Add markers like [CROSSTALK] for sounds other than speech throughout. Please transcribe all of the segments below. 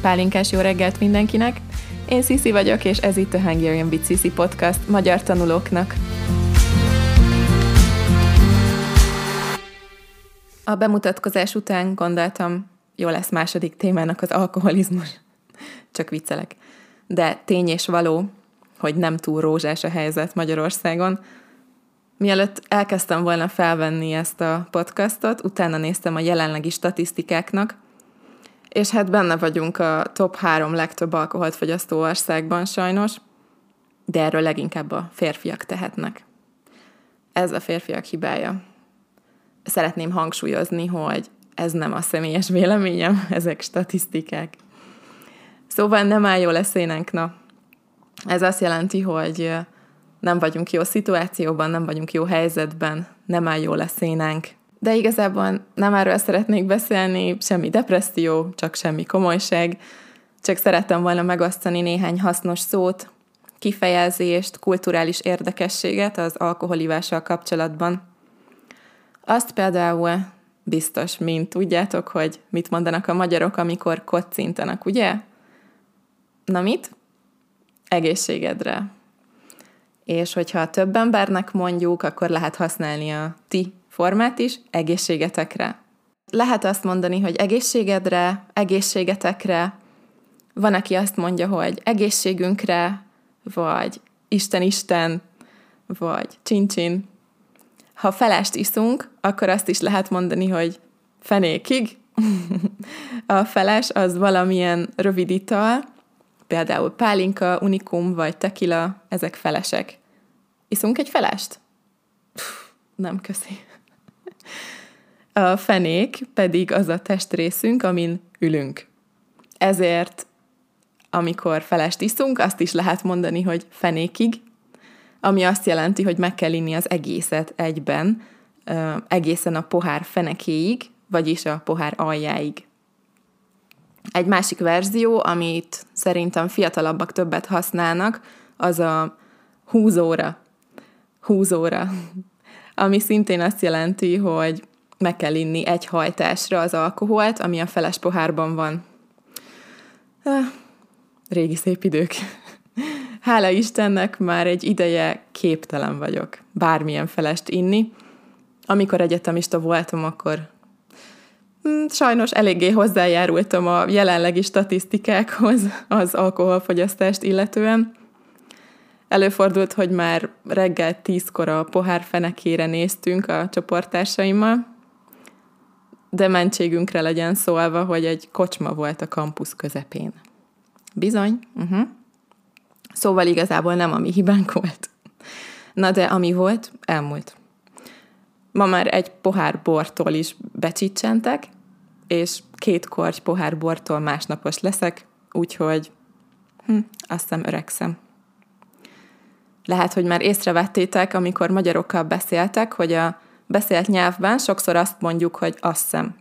Pálinkás jó reggelt mindenkinek! Én Sisi vagyok, és ez itt a Hungarian with Sisi podcast magyar tanulóknak. A bemutatkozás után gondoltam, jó lesz második témának az alkoholizmus. Csak viccelek. De tény és való, hogy nem túl rózsás a helyzet Magyarországon. Mielőtt elkezdtem volna felvenni ezt a podcastot, utána néztem a jelenlegi statisztikáknak, és hát benne vagyunk a top három legtöbb alkoholt fogyasztó országban sajnos, de erről leginkább a férfiak tehetnek. Ez a férfiak hibája. Szeretném hangsúlyozni, hogy ez nem a személyes véleményem, [LAUGHS] ezek statisztikák. Szóval nem áll jól eszénenk, na. Ez azt jelenti, hogy nem vagyunk jó szituációban, nem vagyunk jó helyzetben, nem áll jól eszénenk, de igazából nem erről szeretnék beszélni, semmi depresszió, csak semmi komolyság, csak szerettem volna megosztani néhány hasznos szót, kifejezést, kulturális érdekességet az alkoholívással kapcsolatban. Azt például biztos, mint tudjátok, hogy mit mondanak a magyarok, amikor kocintanak, ugye? Na mit? Egészségedre. És hogyha több embernek mondjuk, akkor lehet használni a ti formát is egészségetekre. Lehet azt mondani, hogy egészségedre, egészségetekre, van, aki azt mondja, hogy egészségünkre, vagy Isten Isten, vagy csincsin. Ha felest iszunk, akkor azt is lehet mondani, hogy fenékig. [LAUGHS] a feles az valamilyen rövid ital, például pálinka, unikum vagy tequila, ezek felesek. Iszunk egy felest? Pff, nem köszi. A fenék pedig az a testrészünk, amin ülünk. Ezért, amikor felest iszunk, azt is lehet mondani, hogy fenékig, ami azt jelenti, hogy meg kell inni az egészet egyben, egészen a pohár fenekéig, vagyis a pohár aljáig. Egy másik verzió, amit szerintem fiatalabbak többet használnak, az a húzóra. Húzóra ami szintén azt jelenti, hogy meg kell inni egy hajtásra az alkoholt, ami a feles pohárban van. Régi szép idők. [LAUGHS] Hála Istennek már egy ideje képtelen vagyok bármilyen felest inni. Amikor egyetemista voltam, akkor hm, sajnos eléggé hozzájárultam a jelenlegi statisztikákhoz az alkoholfogyasztást illetően, Előfordult, hogy már reggel tízkor a pohár fenekére néztünk a csoporttársaimmal, de mentségünkre legyen szólva, hogy egy kocsma volt a kampusz közepén. Bizony. Uh-huh. Szóval igazából nem a mi hibánk volt. Na de ami volt, elmúlt. Ma már egy pohár bortól is becsicsentek, és két korty pohár bortól másnapos leszek, úgyhogy hm, azt hiszem öregszem. Lehet, hogy már észrevettétek, amikor magyarokkal beszéltek, hogy a beszélt nyelvben sokszor azt mondjuk, hogy azt hiszem,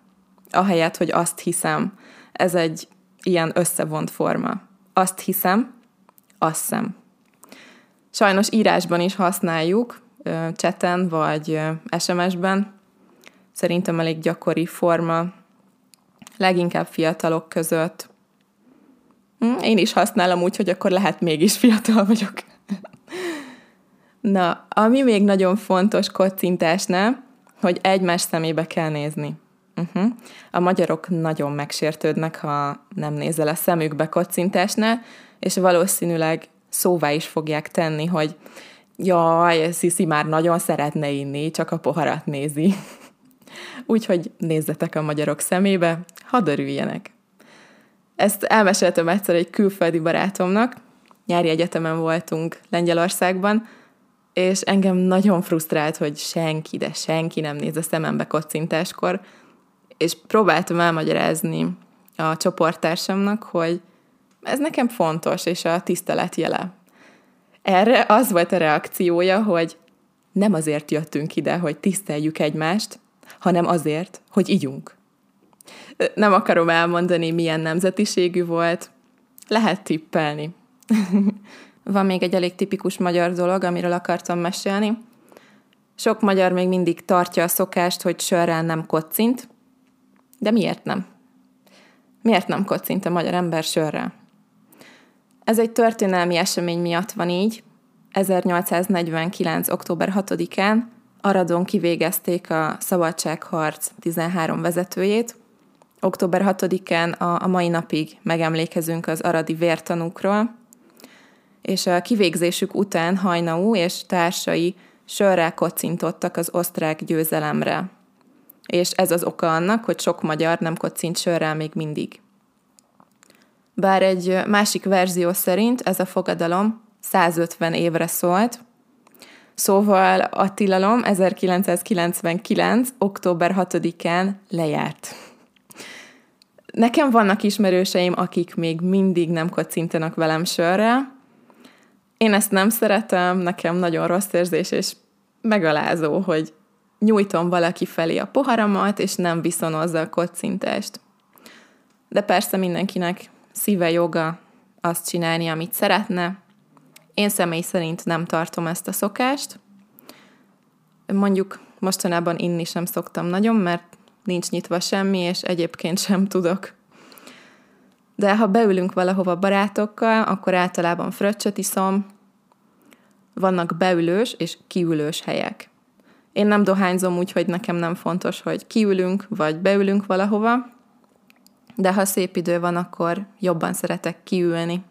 ahelyett, hogy azt hiszem. Ez egy ilyen összevont forma. Azt hiszem, azt hiszem. Sajnos írásban is használjuk, cseten vagy SMS-ben. Szerintem elég gyakori forma, leginkább fiatalok között. Hm, én is használom úgy, hogy akkor lehet mégis fiatal vagyok. Na, ami még nagyon fontos kocintásnál, hogy egymás szemébe kell nézni. Uh-huh. A magyarok nagyon megsértődnek, ha nem nézel a szemükbe kocintásnál, és valószínűleg szóvá is fogják tenni, hogy jaj, Sziszi már nagyon szeretne inni, csak a poharat nézi. [LAUGHS] Úgyhogy nézzetek a magyarok szemébe, hadd örüljenek. Ezt elmeséltem egyszer egy külföldi barátomnak, nyári egyetemen voltunk Lengyelországban, és engem nagyon frusztrált, hogy senki, de senki nem néz a szemembe kocintáskor, és próbáltam elmagyarázni a csoporttársamnak, hogy ez nekem fontos, és a tisztelet jele. Erre az volt a reakciója, hogy nem azért jöttünk ide, hogy tiszteljük egymást, hanem azért, hogy ígyunk. Nem akarom elmondani, milyen nemzetiségű volt, lehet tippelni. [LAUGHS] Van még egy elég tipikus magyar dolog, amiről akartam mesélni. Sok magyar még mindig tartja a szokást, hogy sörrel nem kocint, de miért nem? Miért nem kocint a magyar ember sörrel? Ez egy történelmi esemény miatt van így. 1849. október 6-án Aradon kivégezték a Szabadságharc 13 vezetőjét. Október 6-án a, a mai napig megemlékezünk az aradi vértanúkról, és a kivégzésük után Hajnaú és társai sörrel kocintottak az osztrák győzelemre. És ez az oka annak, hogy sok magyar nem kocint sörrel még mindig. Bár egy másik verzió szerint ez a fogadalom 150 évre szólt, Szóval a tilalom 1999. október 6-án lejárt. Nekem vannak ismerőseim, akik még mindig nem kocintanak velem sörrel. Én ezt nem szeretem, nekem nagyon rossz érzés, és megalázó, hogy nyújtom valaki felé a poharamat, és nem viszonozza a kocintást. De persze mindenkinek szíve joga azt csinálni, amit szeretne. Én személy szerint nem tartom ezt a szokást. Mondjuk mostanában inni sem szoktam nagyon, mert nincs nyitva semmi, és egyébként sem tudok. De ha beülünk valahova barátokkal, akkor általában fröccsöt iszom. Vannak beülős és kiülős helyek. Én nem dohányzom úgy, hogy nekem nem fontos, hogy kiülünk vagy beülünk valahova, de ha szép idő van, akkor jobban szeretek kiülni.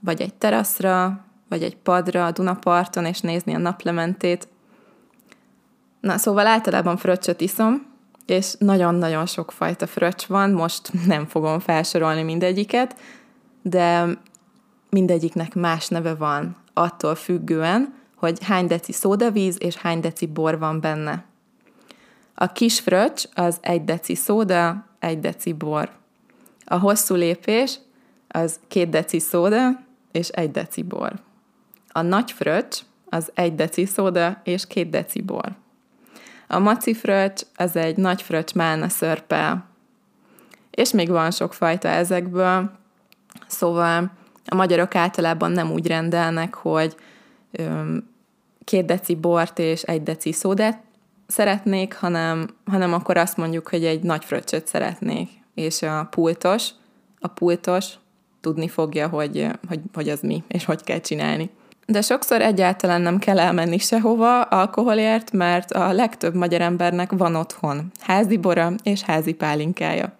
Vagy egy teraszra, vagy egy padra a Dunaparton, és nézni a naplementét. Na, szóval általában fröccsöt iszom, és nagyon-nagyon sok fajta fröccs van, most nem fogom felsorolni mindegyiket, de mindegyiknek más neve van, attól függően, hogy hány deci szódavíz és hány deci bor van benne. A kis fröccs az egy deci szóda, egy deci bor. A hosszú lépés az két deci szóda és egy deci bor. A nagy fröccs az egy deci szóda és két deci bor. A maci fröccs az egy nagy fröccs málna szörpel. És még van sok fajta ezekből, szóval a magyarok általában nem úgy rendelnek, hogy öm, két deci bort és egy deci szódát szeretnék, hanem, hanem akkor azt mondjuk, hogy egy nagy fröccsöt szeretnék. És a pultos, a pultos tudni fogja, hogy, hogy, hogy az mi, és hogy kell csinálni. De sokszor egyáltalán nem kell elmenni sehova alkoholért, mert a legtöbb magyar embernek van otthon házi bora és házi pálinkája.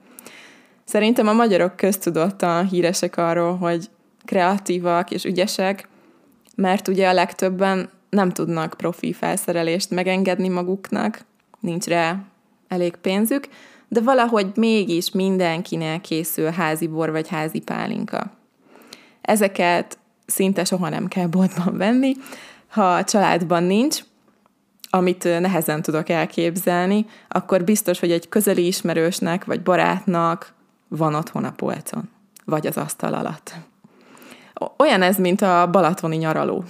Szerintem a magyarok köztudottan híresek arról, hogy kreatívak és ügyesek, mert ugye a legtöbben nem tudnak profi felszerelést megengedni maguknak, nincs rá elég pénzük, de valahogy mégis mindenkinek készül házi bor vagy házi pálinka. Ezeket szinte soha nem kell boltban venni, ha a családban nincs, amit nehezen tudok elképzelni, akkor biztos, hogy egy közeli ismerősnek vagy barátnak van otthon a polcon, vagy az asztal alatt. Olyan ez, mint a balatoni nyaraló.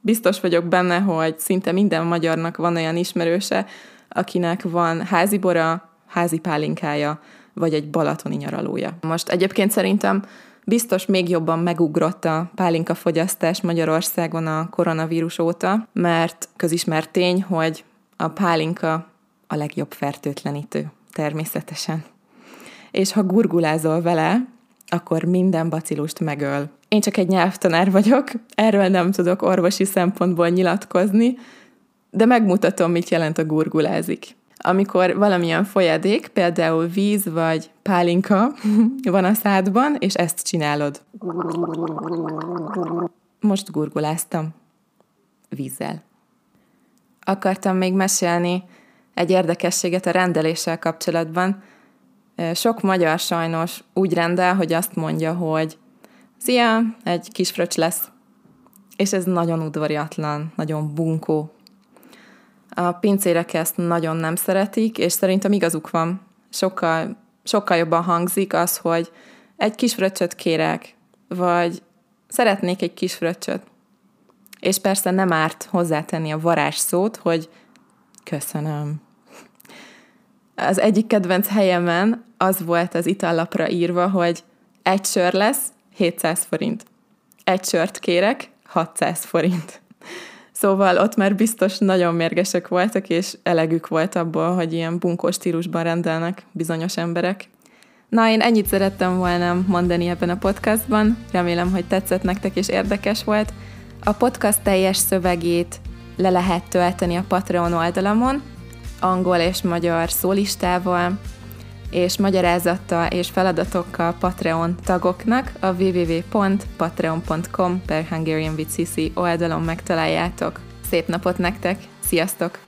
Biztos vagyok benne, hogy szinte minden magyarnak van olyan ismerőse, akinek van házi bora, házi pálinkája, vagy egy balatoni nyaralója. Most egyébként szerintem biztos még jobban megugrott a pálinka fogyasztás Magyarországon a koronavírus óta, mert közismert tény, hogy a pálinka a legjobb fertőtlenítő, természetesen. És ha gurgulázol vele, akkor minden bacilust megöl. Én csak egy nyelvtanár vagyok, erről nem tudok orvosi szempontból nyilatkozni, de megmutatom, mit jelent a gurgulázik. Amikor valamilyen folyadék, például víz vagy pálinka [LAUGHS] van a szádban, és ezt csinálod. Most gurguláztam. Vízzel. Akartam még mesélni egy érdekességet a rendeléssel kapcsolatban. Sok magyar sajnos úgy rendel, hogy azt mondja, hogy Szia, egy kis fröccs lesz. És ez nagyon udvariatlan, nagyon bunkó. A pincérek ezt nagyon nem szeretik, és szerintem igazuk van. Sokkal, sokkal jobban hangzik az, hogy egy kis fröccsöt kérek, vagy szeretnék egy kis fröccsöt. És persze nem árt hozzátenni a varázs szót, hogy köszönöm. Az egyik kedvenc helyemen az volt az itallapra írva, hogy egy sör lesz, 700 forint. Egy sört kérek, 600 forint. Szóval ott már biztos nagyon mérgesek voltak, és elegük volt abból, hogy ilyen bunkó stílusban rendelnek bizonyos emberek. Na, én ennyit szerettem volna mondani ebben a podcastban. Remélem, hogy tetszett nektek és érdekes volt. A podcast teljes szövegét le lehet tölteni a Patreon oldalamon, angol és magyar szólistával, és magyarázattal és feladatokkal Patreon tagoknak a www.patreon.com per Hungarian with oldalon megtaláljátok. Szép napot nektek! Sziasztok!